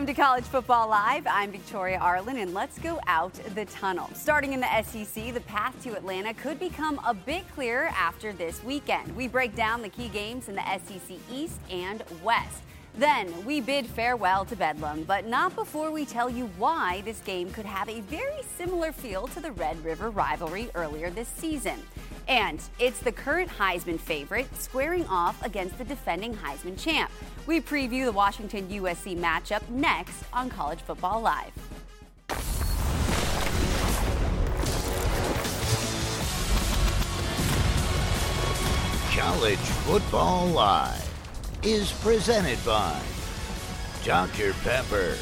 Welcome to College Football Live. I'm Victoria Arlen, and let's go out the tunnel. Starting in the SEC, the path to Atlanta could become a bit clearer after this weekend. We break down the key games in the SEC East and West. Then we bid farewell to Bedlam, but not before we tell you why this game could have a very similar feel to the Red River rivalry earlier this season. And it's the current Heisman favorite squaring off against the defending Heisman champ. We preview the Washington USC matchup next on College Football Live. College Football Live is presented by Dr. Pepper.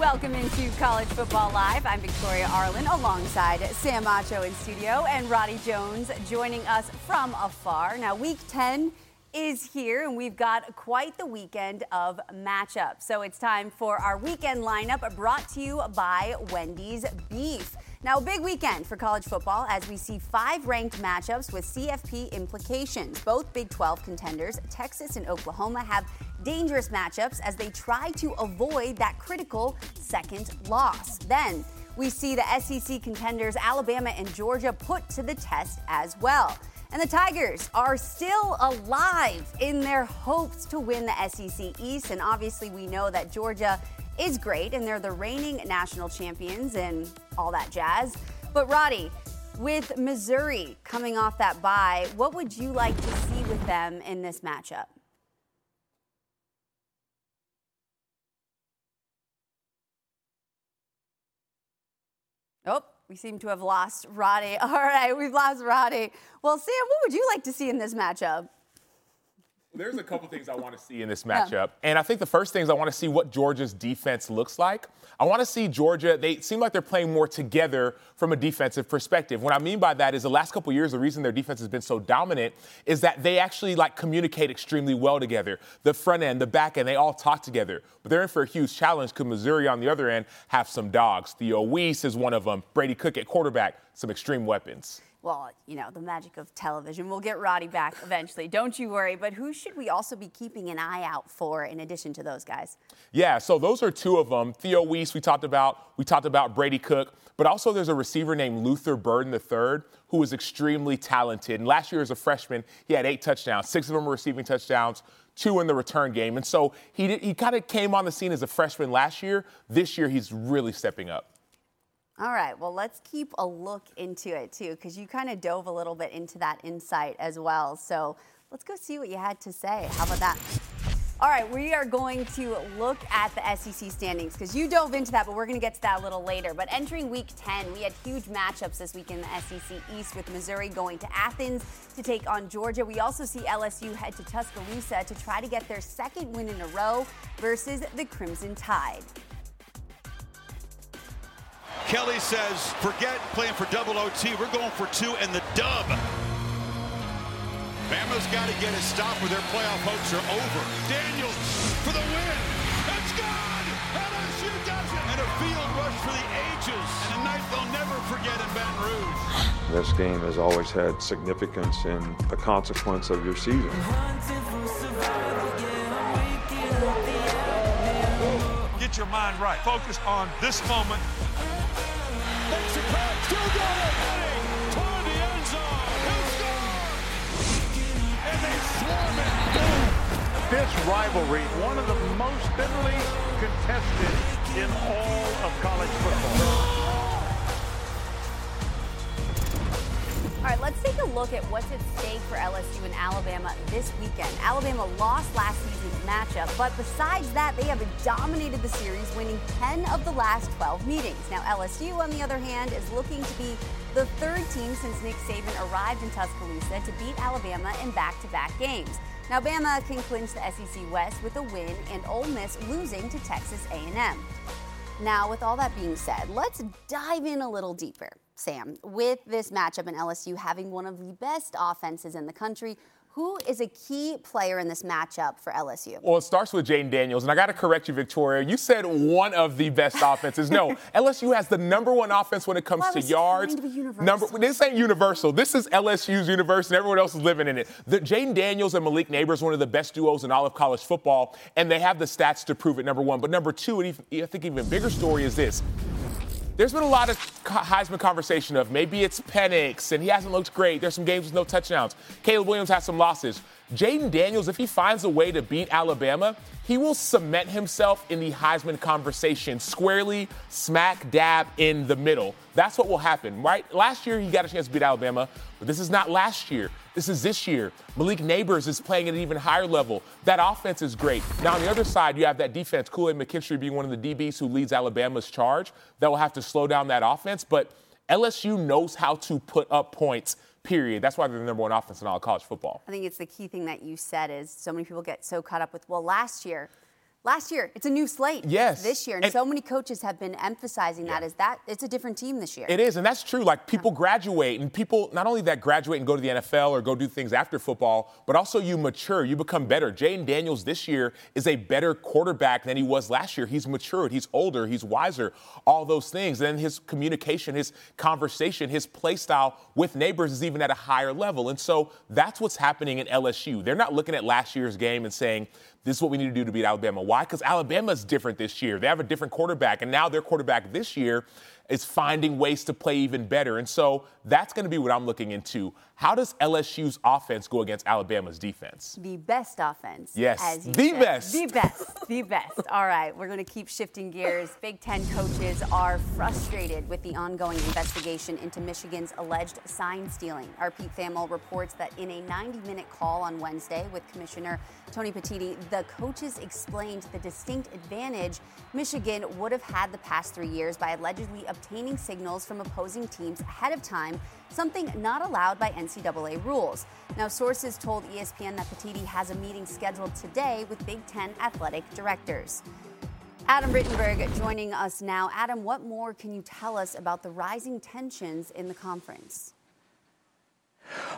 Welcome into College Football Live. I'm Victoria Arlen alongside Sam Acho in studio and Roddy Jones joining us from afar. Now, week 10 is here, and we've got quite the weekend of matchups. So it's time for our weekend lineup brought to you by Wendy's Beef. Now, big weekend for college football as we see five ranked matchups with CFP implications. Both Big 12 contenders, Texas and Oklahoma, have dangerous matchups as they try to avoid that critical second loss. Then, we see the SEC contenders Alabama and Georgia put to the test as well. And the Tigers are still alive in their hopes to win the SEC East. And obviously, we know that Georgia is great and they're the reigning national champions and all that jazz. But, Roddy, with Missouri coming off that bye, what would you like to see with them in this matchup? Oh, we seem to have lost Roddy. All right, we've lost Roddy. Well, Sam, what would you like to see in this matchup? There's a couple things I want to see in this matchup. Yeah. And I think the first thing is I want to see what Georgia's defense looks like. I want to see Georgia, they seem like they're playing more together from a defensive perspective. What I mean by that is the last couple years, the reason their defense has been so dominant is that they actually like communicate extremely well together. The front end, the back end, they all talk together. But they're in for a huge challenge because Missouri on the other end have some dogs. Theo Wease is one of them. Brady Cook at quarterback, some extreme weapons well, you know, the magic of television. We'll get Roddy back eventually. Don't you worry. But who should we also be keeping an eye out for in addition to those guys? Yeah, so those are two of them. Theo Wease, we talked about. We talked about Brady Cook. But also there's a receiver named Luther Burden III who is extremely talented. And last year as a freshman, he had eight touchdowns. Six of them were receiving touchdowns two in the return game. And so he, he kind of came on the scene as a freshman last year. This year, he's really stepping up. All right, well, let's keep a look into it too, because you kind of dove a little bit into that insight as well. So let's go see what you had to say. How about that? All right, we are going to look at the SEC standings because you dove into that, but we're going to get to that a little later. But entering week 10, we had huge matchups this week in the SEC East with Missouri going to Athens to take on Georgia. We also see LSU head to Tuscaloosa to try to get their second win in a row versus the Crimson Tide. Kelly says, forget playing for double OT. We're going for two and the dub. Bama's got to get a stop or their playoff hopes are over. Daniels for the win. It's gone! LSU does it! And a field rush for the ages. And a night they'll never forget in Baton Rouge. This game has always had significance in the consequence of your season. Get your mind right. Focus on this moment catch, still got it, toward the end zone. And they swarm it. This rivalry, one of the most bitterly contested in all of college football. All right, let's take a look at what's at stake for LSU and Alabama this weekend. Alabama lost last season's matchup, but besides that, they have dominated the series, winning 10 of the last 12 meetings. Now, LSU, on the other hand, is looking to be the third team since Nick Saban arrived in Tuscaloosa to beat Alabama in back to back games. Now, Bama can clinch the SEC West with a win and Ole Miss losing to Texas A&M. Now, with all that being said, let's dive in a little deeper. Sam, with this matchup and LSU having one of the best offenses in the country, who is a key player in this matchup for LSU? Well, it starts with Jayden Daniels, and I got to correct you, Victoria. You said one of the best offenses. No, LSU has the number one offense when it comes well, to yards. Of number this ain't universal. This is LSU's universe, and everyone else is living in it. The Jayden Daniels and Malik Neighbors, one of the best duos in all of college football, and they have the stats to prove it. Number one, but number two, and I think even bigger story is this there's been a lot of Heisman conversation of maybe it's Penix and he hasn't looked great. There's some games with no touchdowns. Caleb Williams has some losses. Jayden Daniels, if he finds a way to beat Alabama, he will cement himself in the Heisman conversation squarely, smack dab in the middle. That's what will happen, right? Last year he got a chance to beat Alabama, but this is not last year. This is this year. Malik Neighbors is playing at an even higher level. That offense is great. Now, on the other side, you have that defense, Kool Aid McKinstry being one of the DBs who leads Alabama's charge. That will have to slow down that offense. But LSU knows how to put up points period. That's why they're the number one offense in all college football. I think it's the key thing that you said is so many people get so caught up with, well, last year last year. It's a new slate. Yes. This year. And, and so many coaches have been emphasizing yeah. that is that it's a different team this year. It is, and that's true. Like people yeah. graduate and people not only that graduate and go to the NFL or go do things after football, but also you mature, you become better. Jayden Daniels this year is a better quarterback than he was last year. He's matured, he's older, he's wiser, all those things. And his communication, his conversation, his play style with neighbors is even at a higher level. And so that's what's happening in LSU. They're not looking at last year's game and saying, this is what we need to do to beat Alabama. Why? Because Alabama's different this year. They have a different quarterback, and now their quarterback this year is finding ways to play even better. And so that's going to be what I'm looking into. How does LSU's offense go against Alabama's defense? The best offense. Yes, the said. best. The best. the best. All right, we're going to keep shifting gears. Big Ten coaches are frustrated with the ongoing investigation into Michigan's alleged sign stealing. Our Pete Thamel reports that in a 90 minute call on Wednesday with Commissioner Tony Petitti, the coaches explained the distinct advantage Michigan would have had the past three years by allegedly obtaining signals from opposing teams ahead of time, something not allowed by NCAA rules. Now, sources told ESPN that Petitti has a meeting scheduled today with Big Ten athletic directors. Adam Rittenberg joining us now. Adam, what more can you tell us about the rising tensions in the conference?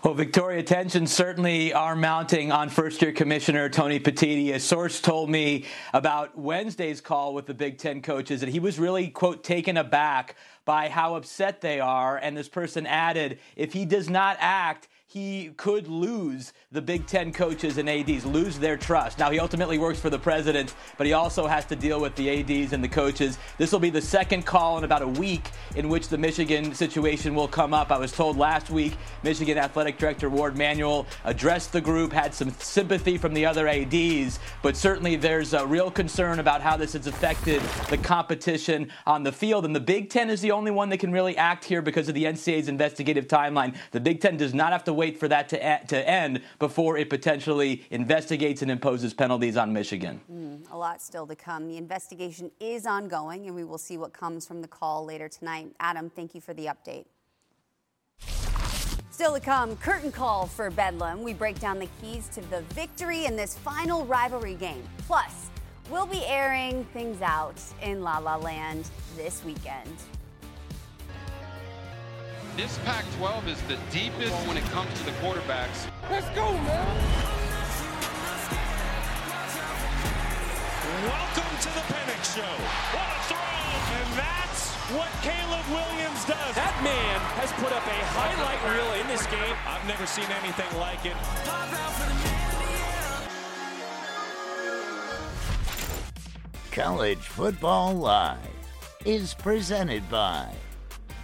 Well, Victoria, tensions certainly are mounting on first year commissioner Tony Petitti. A source told me about Wednesday's call with the Big Ten coaches that he was really, quote, taken aback by how upset they are. And this person added, if he does not act, he could lose the Big Ten coaches and ADs, lose their trust. Now, he ultimately works for the president, but he also has to deal with the ADs and the coaches. This will be the second call in about a week in which the Michigan situation will come up. I was told last week Michigan Athletic Director Warde Manuel addressed the group, had some sympathy from the other ADs, but certainly there's a real concern about how this has affected the competition on the field. And the Big Ten is the only one that can really act here because of the NCAA's investigative timeline. The Big Ten does not have to wait for that to, to end before it potentially investigates and imposes penalties on Michigan. Mm, a lot still to come. The investigation is ongoing, and we will see what comes from the call later tonight. Adam, thank you for the update. Still to come, curtain call for Bedlam. We break down the keys to the victory in this final rivalry game. Plus, we'll be airing things out in La La Land this weekend. This Pac 12 is the deepest when it comes to the quarterbacks. Let's go, man. Welcome to the Penix Show. What a throw! And that's what Caleb Williams does. That man has put up a highlight reel in this game. I've never seen anything like it. College Football Live is presented by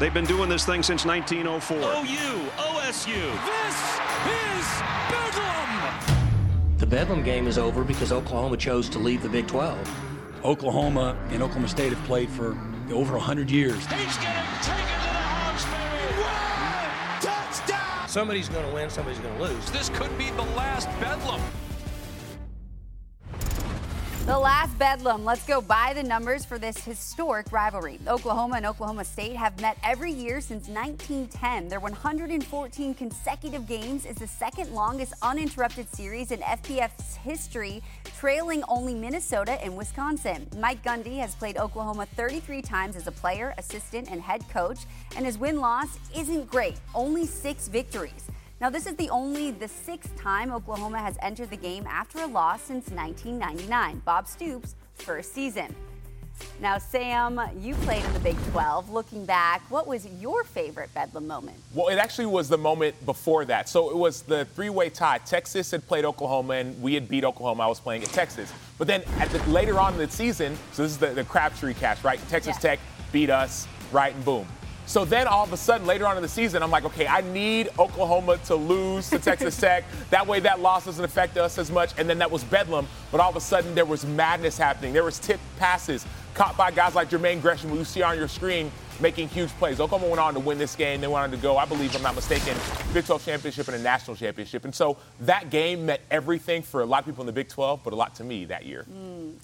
They've been doing this thing since 1904. OU, OSU. This is Bedlam. The Bedlam game is over because Oklahoma chose to leave the Big 12. Oklahoma and Oklahoma State have played for over 100 years. He's getting taken to the Hawksbury. Touchdown. Somebody's going to win, somebody's going to lose. This could be the last Bedlam. The last bedlam. Let's go by the numbers for this historic rivalry. Oklahoma and Oklahoma State have met every year since 1910. Their 114 consecutive games is the second longest uninterrupted series in FBS history, trailing only Minnesota and Wisconsin. Mike Gundy has played Oklahoma 33 times as a player, assistant, and head coach, and his win loss isn't great, only six victories. Now, this is the only the sixth time Oklahoma has entered the game after a loss since 1999, Bob Stoops' first season. Now, Sam, you played in the Big 12. Looking back, what was your favorite Bedlam moment? Well, it actually was the moment before that. So it was the three-way tie. Texas had played Oklahoma, and we had beat Oklahoma. I was playing at Texas. But then at the, later on in the season, so this is the, the Crabtree catch, right? Texas Yeah. Tech beat us, right, and boom. So then all of a sudden, later on in the season, I'm like, okay, I need Oklahoma to lose to Texas Tech. That way, that loss doesn't affect us as much. And then that was Bedlam. But all of a sudden, there was madness happening. There was tipped passes caught by guys like Jermaine Gresham, who you see on your screen, making huge plays. Oklahoma went on to win this game. They went on to go, I believe, if I'm not mistaken, Big 12 championship and a national championship. And so that game meant everything for a lot of people in the Big 12, but a lot to me that year.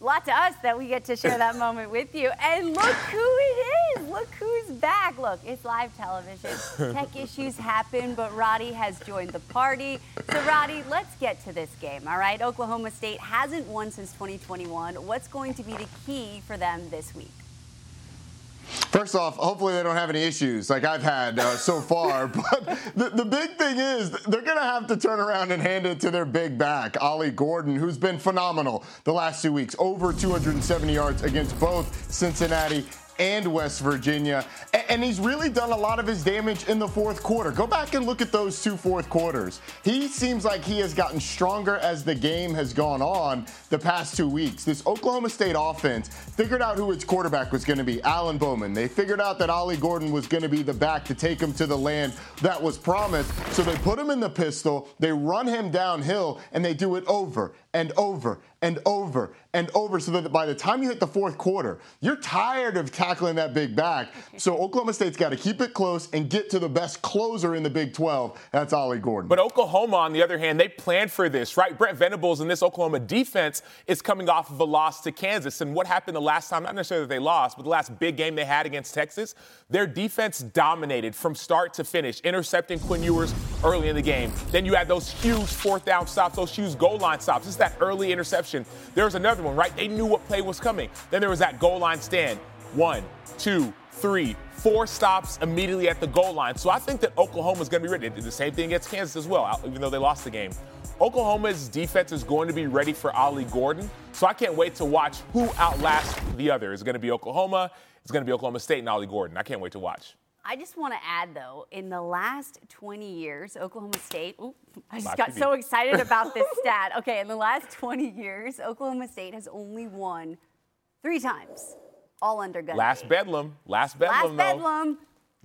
A lot to us that we get to share that moment with you. And look who it is. Look who's back. Look, it's live television. Tech issues happen, but Roddy has joined the party. So, Roddy, let's get to this game, all right? Oklahoma State hasn't won since 2021. What's going to be the key for them this week? First off, hopefully they don't have any issues like I've had uh, so far. But the, the big thing is they're going to have to turn around and hand it to their big back, Ollie Gordon, who's been phenomenal the last two weeks. Over 270 yards against both Cincinnati and West Virginia. And he's really done a lot of his damage in the fourth quarter. Go back and look at those two fourth quarters. He seems like he has gotten stronger as the game has gone on the past two weeks. This Oklahoma State offense figured out who its quarterback was going to be, Alan Bowman. They figured out that Ollie Gordon was going to be the back to take him to the land that was promised. So they put him in the pistol, they run him downhill, and they do it over and over and over and over so that by the time you hit the fourth quarter, you're tired of tackling that big back. So Oklahoma State's got to keep it close and get to the best closer in the Big 12. That's Ollie Gordon. But Oklahoma, on the other hand, they planned for this, right? Brent Venables and this Oklahoma defense is coming off of a loss to Kansas. And what happened the last time, not necessarily that they lost, but the last big game they had against Texas, their defense dominated from start to finish, intercepting Quinn Ewers early in the game. Then you had those huge fourth down stops, those huge goal line stops. It's that early interception. There was another one, right? They knew what play was coming. Then there was that goal line stand. One, two, three, four stops immediately at the goal line. So I think that Oklahoma is going to be ready. The same thing against Kansas as well, even though they lost the game. Oklahoma's defense is going to be ready for Ollie Gordon. So I can't wait to watch who outlasts the other. It's going to be Oklahoma. It's going to be Oklahoma State and Ollie Gordon. I can't wait to watch. I just want to add, though, in the last 20 years, Oklahoma State, ooh, I just got so excited about this stat. Okay, in the last 20 years, Oklahoma State has only won three times, all under Gundy. Last Bedlam. Last Last Bedlam, though. Last bedlam.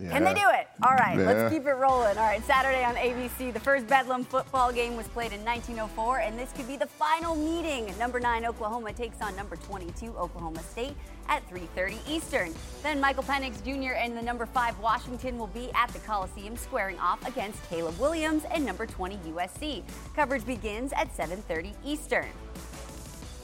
Can they do it? All right, Yeah. let's keep it rolling. All right, Saturday on ABC, the first Bedlam football game was played in 1904, and this could be the final meeting. Number nine Oklahoma takes on number 22 Oklahoma State at 3:30 Eastern. Then Michael Penix Jr. and the number five Washington will be at the Coliseum squaring off against Caleb Williams and number 20 USC. Coverage begins at 7:30 Eastern.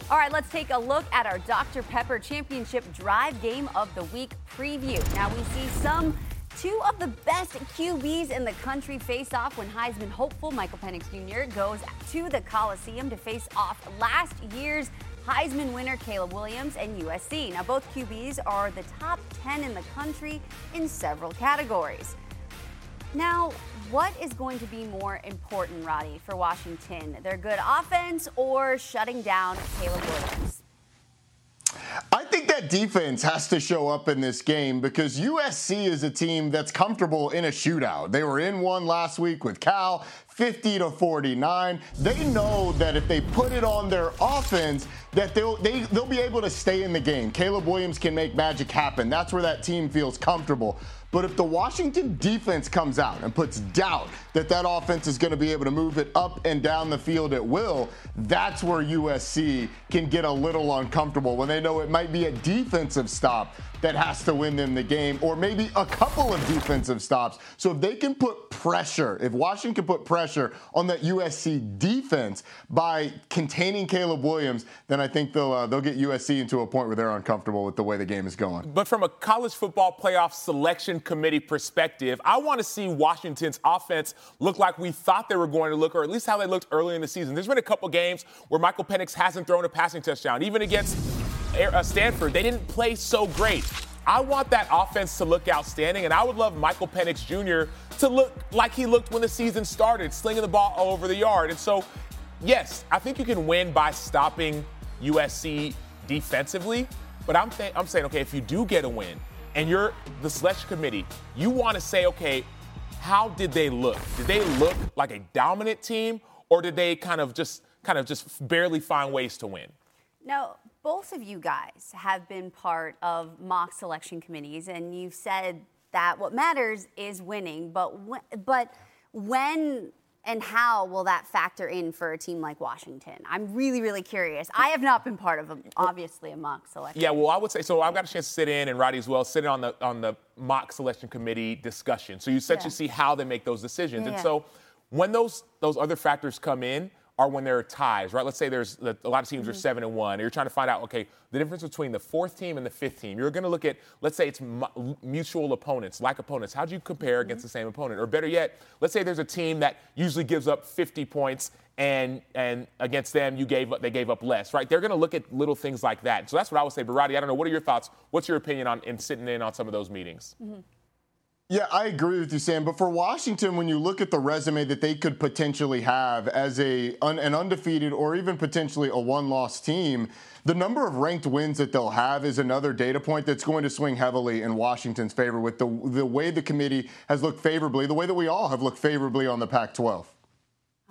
All right, let's take a look at our Dr. Pepper Championship Drive Game of the Week preview. Now we see some two of the best QBs in the country face off when Heisman hopeful Michael Penix Jr. goes to the Coliseum to face off last year's Heisman winner Caleb Williams and USC. Now, both QBs are the top 10 in the country in several categories. Now, what is going to be more important, Roddy, for Washington? Their good offense or shutting down Caleb Williams? I think that defense has to show up in this game because USC is a team that's comfortable in a shootout. They were in one last week with Cal, 50 to 49. They know that if they put it on their offense, that they'll they, they'll be able to stay in the game. Caleb Williams can make magic happen. That's where that team feels comfortable. But if the Washington defense comes out and puts doubt that that offense is going to be able to move it up and down the field at will, that's where USC can get a little uncomfortable when they know it might be a defensive stop that has to win them the game, or maybe a couple of defensive stops. So if they can put pressure, if Washington can put pressure on that USC defense by containing Caleb Williams, then I think they'll uh, they'll get USC into a point where they're uncomfortable with the way the game is going. But from a college football playoff selection committee perspective, I want to see Washington's offense look like we thought they were going to look, or at least how they looked early in the season. There's been a couple games where Michael Penix hasn't thrown a passing touchdown, even against Uh, Stanford. They didn't play so great. I want that offense to look outstanding, and I would love Michael Penix Jr. to look like he looked when the season started, slinging the ball all over the yard. And so, yes, I think you can win by stopping USC defensively, but I'm, th- I'm saying, okay, if you do get a win and you're the selection committee, you want to say, okay, how did they look? Did they look like a dominant team, or did they kind of just kind of just barely find ways to win? No, both of you guys have been part of mock selection committees, and you've said that what matters is winning. But when, but when and how will that factor in for a team like Washington? I'm really, really curious. I have not been part of a, obviously a mock selection. Yeah, well, I would say so. I've got a chance to sit in, and Roddy as well, sit in on the on the mock selection committee discussion. So you essentially yeah. see how they make those decisions, yeah, and yeah. so when those those other factors come in, are when there are ties, right? Let's say there's a lot of teams mm-hmm. are seven and one. And you're trying to find out, okay, the difference between the fourth team and the fifth team. You're going to look at, let's say it's mutual opponents, like opponents. How do you compare mm-hmm. against the same opponent? Or better yet, let's say there's a team that usually gives up 50 points, and and against them you gave they gave up less, right? They're going to look at little things like that. So that's what I would say. Barati. I don't know. What are your thoughts? What's your opinion on in sitting in on some of those meetings? Mm-hmm. Yeah, I agree with you, Sam. But for Washington, when you look at the resume that they could potentially have as a un, an undefeated or even potentially a one-loss team, the number of ranked wins that they'll have is another data point that's going to swing heavily in Washington's favor with the the way the committee has looked favorably, the way that we all have looked favorably on the Pac-12.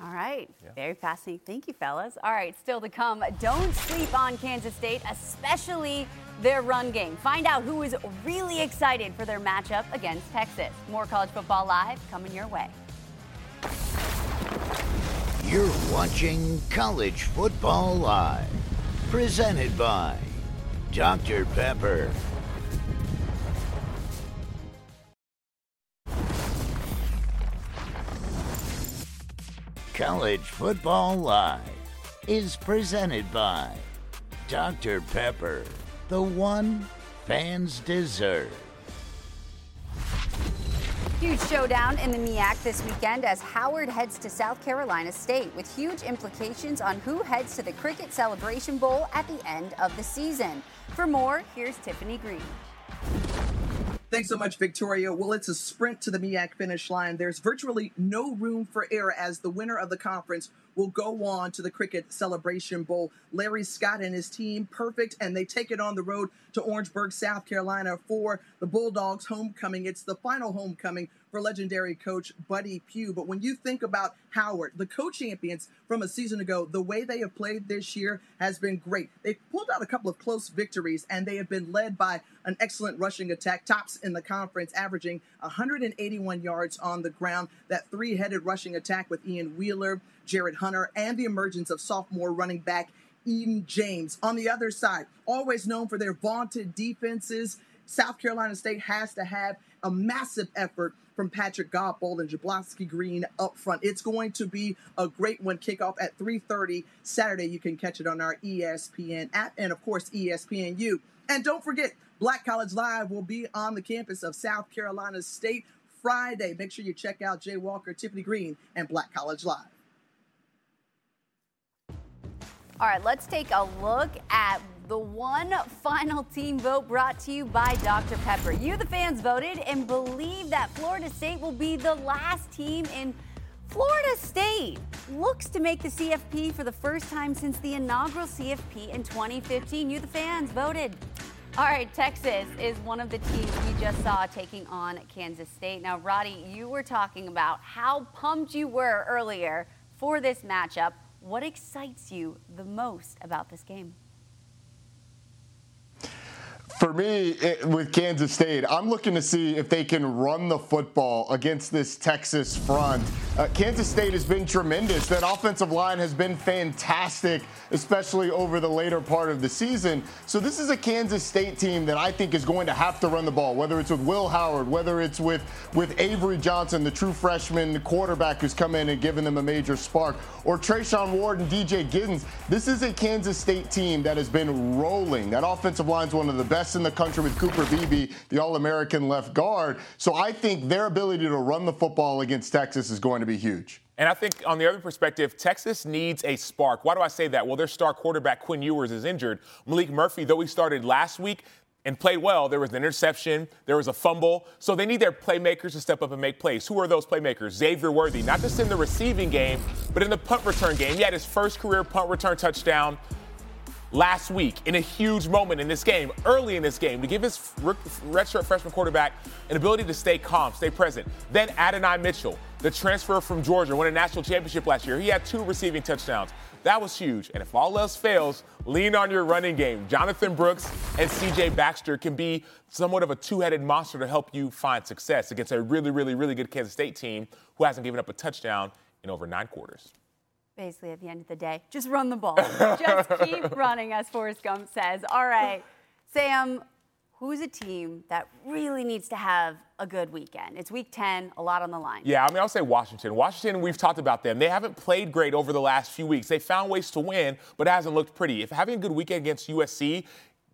All right. Yeah. Very fascinating. Thank you, fellas. All right, still to come. Don't sleep on Kansas State, especially their run game. Find out who is really excited for their matchup against Texas. More college football live coming your way. You're watching College Football Live, presented by Dr. Pepper. College Football Live is presented by Dr. Pepper, the one fans deserve. Huge showdown in the MEAC this weekend as Howard heads to South Carolina State with huge implications on who heads to the Cricket Celebration Bowl at the end of the season. For more, here's Tiffany Green. Thanks so much, Victoria. Well, it's a sprint to the MEAC finish line. There's virtually no room for error as the winner of the conference will go on to the Cricket Celebration Bowl. Larry Scott and his team, perfect, and they take it on the road to Orangeburg, South Carolina for the Bulldogs homecoming. It's the final homecoming for legendary coach Buddy Pough. But when you think about Howard, the co-champions from a season ago, the way they have played this year has been great. They've pulled out a couple of close victories, and they have been led by an excellent rushing attack, tops in the conference, averaging 181 yards on the ground. That three-headed rushing attack with Ian Wheeler, Jarett Hunter, and the emergence of sophomore running back Eden James. On the other side, always known for their vaunted defenses, South Carolina State has to have a massive effort from Patrick Godbold and Jablonski Green up front. It's going to be a great one. Kickoff at 3:30 Saturday. You can catch it on our ESPN app and of course ESPNU. And don't forget, Black College Live will be on the campus of South Carolina State Friday. Make sure you check out Jay Walker, Tiffany Green, and Black College Live. All right, let's take a look at the one final team vote brought to you by Dr. Pepper. You, the fans, voted and believe that Florida State will be the last team in Florida State looks to make the CFP for the first time since the inaugural CFP in 2015. You, the fans, voted. All right, Texas is one of the teams we just saw taking on Kansas State. Now, Roddy, you were talking about how pumped you were earlier for this matchup. What excites you the most about this game? for me, it, with Kansas State, I'm looking to see if they can run the football against this Texas front. Uh, Kansas State has been tremendous. That offensive line has been fantastic, especially over the later part of the season. So this is a Kansas State team that I think is going to have to run the ball, whether it's with Will Howard, whether it's with with Avery Johnson, the true freshman quarterback who's come in and given them a major spark, or Treshaun Ward and DJ Giddens. This is a Kansas State team that has been rolling. That offensive line is one of the best in the country with Cooper Beebe, the All American left guard. So I think their ability to run the football against Texas is going to be huge. And I think on the other perspective, Texas needs a spark. Why do I say that? Well, their star quarterback, Quinn Ewers, is injured. Maalik Murphy, though he started last week, and played well. There was an interception, there was a fumble. So they need their playmakers to step up and make plays. Who are those playmakers? Xavier Worthy, not just in the receiving game, but in the punt return game. He had his first career punt return touchdown last week in a huge moment in this game, early in this game, to give his redshirt freshman quarterback an ability to stay calm, stay present. Then Adonai Mitchell, the transfer from Georgia, won a national championship last year. He had two receiving touchdowns. That was huge. And if all else fails, lean on your running game. Jonathan Brooks and CJ Baxter can be somewhat of a two headed monster to help you find success against a really, really, really good Kansas State team who hasn't given up a touchdown in over nine quarters basically at the end of the day. Just run the ball. Just keep running, as Forrest Gump says. All right, Sam, who's a team that really needs to have a good weekend? It's week 10, a lot on the line. Yeah, I mean, I'll say Washington. Washington, we've talked about them. They haven't played great over the last few weeks. They found ways to win, but it hasn't looked pretty. If having a good weekend against USC,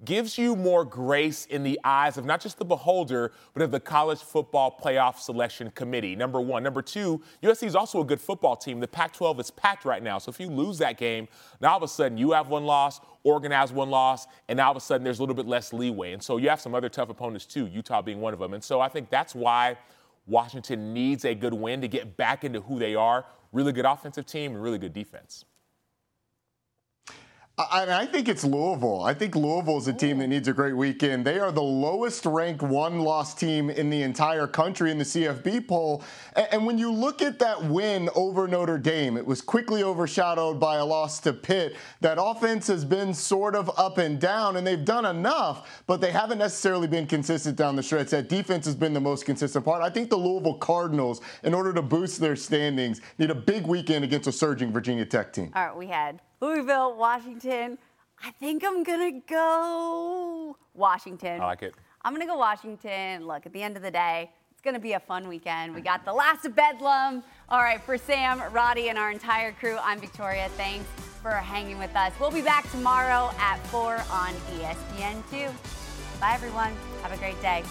gives you more grace in the eyes of not just the beholder, but of the college football playoff selection committee. Number one. Number two, USC is also a good football team. The Pac 12 is packed right now. So if you lose that game, now all of a sudden you have one loss, Oregon has one loss, and now all of a sudden there's a little bit less leeway. And so you have some other tough opponents too, Utah being one of them. And so I think that's why Washington needs a good win to get back into who they are. Really good offensive team and really good defense. I, I, think it's Louisville. I think Louisville is a team that needs a great weekend. They are the lowest ranked one loss team in the entire country in the CFB poll. And, and, when you look at that win over Notre Dame, it was quickly overshadowed by a loss to Pitt. That offense has been sort of up and down, and they've done enough, but they haven't necessarily been consistent down the stretch. That defense has been the most consistent part. I think the Louisville Cardinals, in order to boost their standings, need a big weekend against a surging Virginia Tech team. All right, we had Louisville, Washington. I think I'm to go Washington. I like it. I'm to go Washington. Look, at the end of the day, it's to be a fun weekend. We got the last of Bedlam. All right, for Sam, Roddy, and our entire crew, I'm Victoria. Thanks for hanging with us. We'll be back tomorrow at 4 on ESPN2. Bye, everyone. Have a great day.